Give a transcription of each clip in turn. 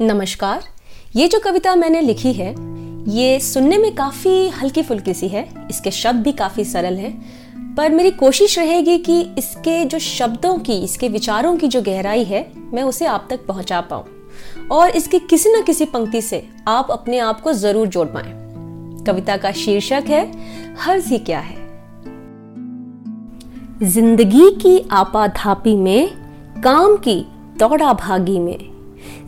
नमस्कार। ये जो कविता मैंने लिखी है, ये सुनने में काफ़ी हल्की फुल्की सी है, इसके शब्द भी काफ़ी सरल हैं, पर मेरी कोशिश रहेगी कि इसके जो शब्दों की, इसके विचारों की जो गहराई है, मैं उसे आप तक पहुँचा पाऊँ, और इसकी किसी न किसी पंक्ति से आप अपने आप को ज़रूर जोड़ पाए। कविता का शीर्षक है, हर्ज ही क्या है? ज़िंदगी की आपाधापी में, काम की दौड़ा भागी में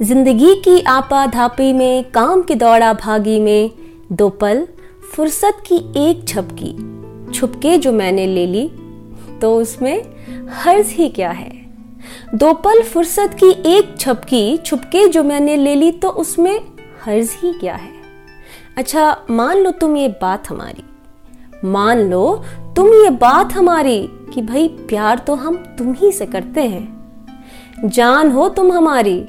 ज़िंदगी की आपाधापी में, काम की दौड़ा भागी में, दो पल, फुर्सत की एक झपकी, छुपके जो मैंने ले ली। तो उसमें हर्ज ही क्या है? दो पल, फुर्सत की एक छपकी छुपके जो मैंने ले ली तो उसमें हर्ज ही क्या है? अच्छा मान लो तुम ये बात हमारी। मान लो तुम ये बात हमारी कि भाई, प्यार तो हम तुम ही से करते हैं। जान हो तुम हमारी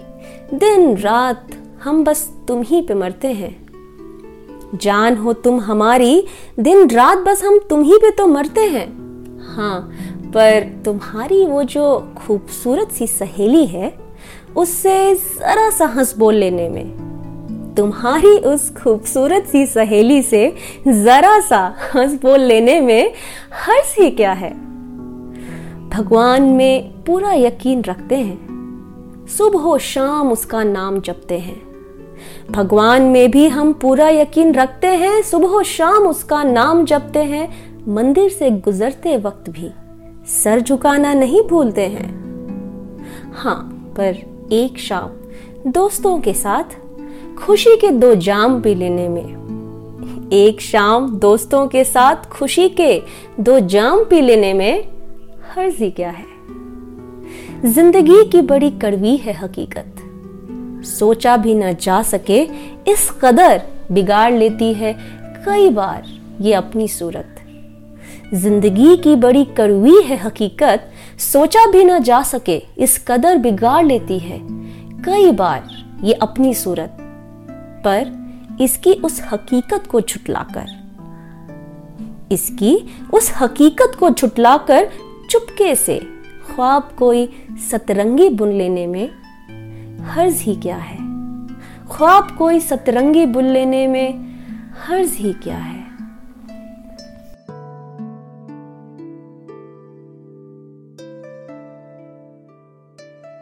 दिन रात हम बस तुम ही पे मरते हैं। जान हो तुम हमारी, दिन रात बस हम तुम ही पे तो मरते हैं। हाँ पर तुम्हारी वो जो खूबसूरत सी सहेली है, उससे जरा सा हंस बोल लेने में। तुम्हारी उस खूबसूरत सी सहेली से जरा सा हंस बोल लेने में हर्ष ही क्या है? भगवान में पूरा यकीन रखते हैं। सुबह शाम उसका नाम जपते हैं। भगवान में भी हम पूरा यकीन रखते हैं, सुबह शाम उसका नाम जपते हैं। मंदिर से गुजरते वक्त भी सर झुकाना नहीं भूलते हैं। हाँ पर एक शाम दोस्तों के साथ खुशी के दो जाम पी लेने में। एक शाम दोस्तों के साथ खुशी के दो जाम पी लेने में हर्जी क्या है? ज़िंदगी की बड़ी कड़वी है हकीकत। सोचा भी न जा सके, इस कदर बिगाड़ लेती है कई बार ये अपनी सूरत। ज़िंदगी की बड़ी कड़वी है हकीकत, सोचा भी न जा सके, इस कदर बिगाड़ लेती है कई बार ये अपनी सूरत। पर इसकी उस हकीकत को छुटलाकर, इसकी उस हकीकत को छुटलाकर चुपके से ख्वाब कोई सतरंगी बुन लेने में हर्ज ही क्या है? ख्वाब कोई सतरंगी बुन लेने में हर्ज ही क्या है?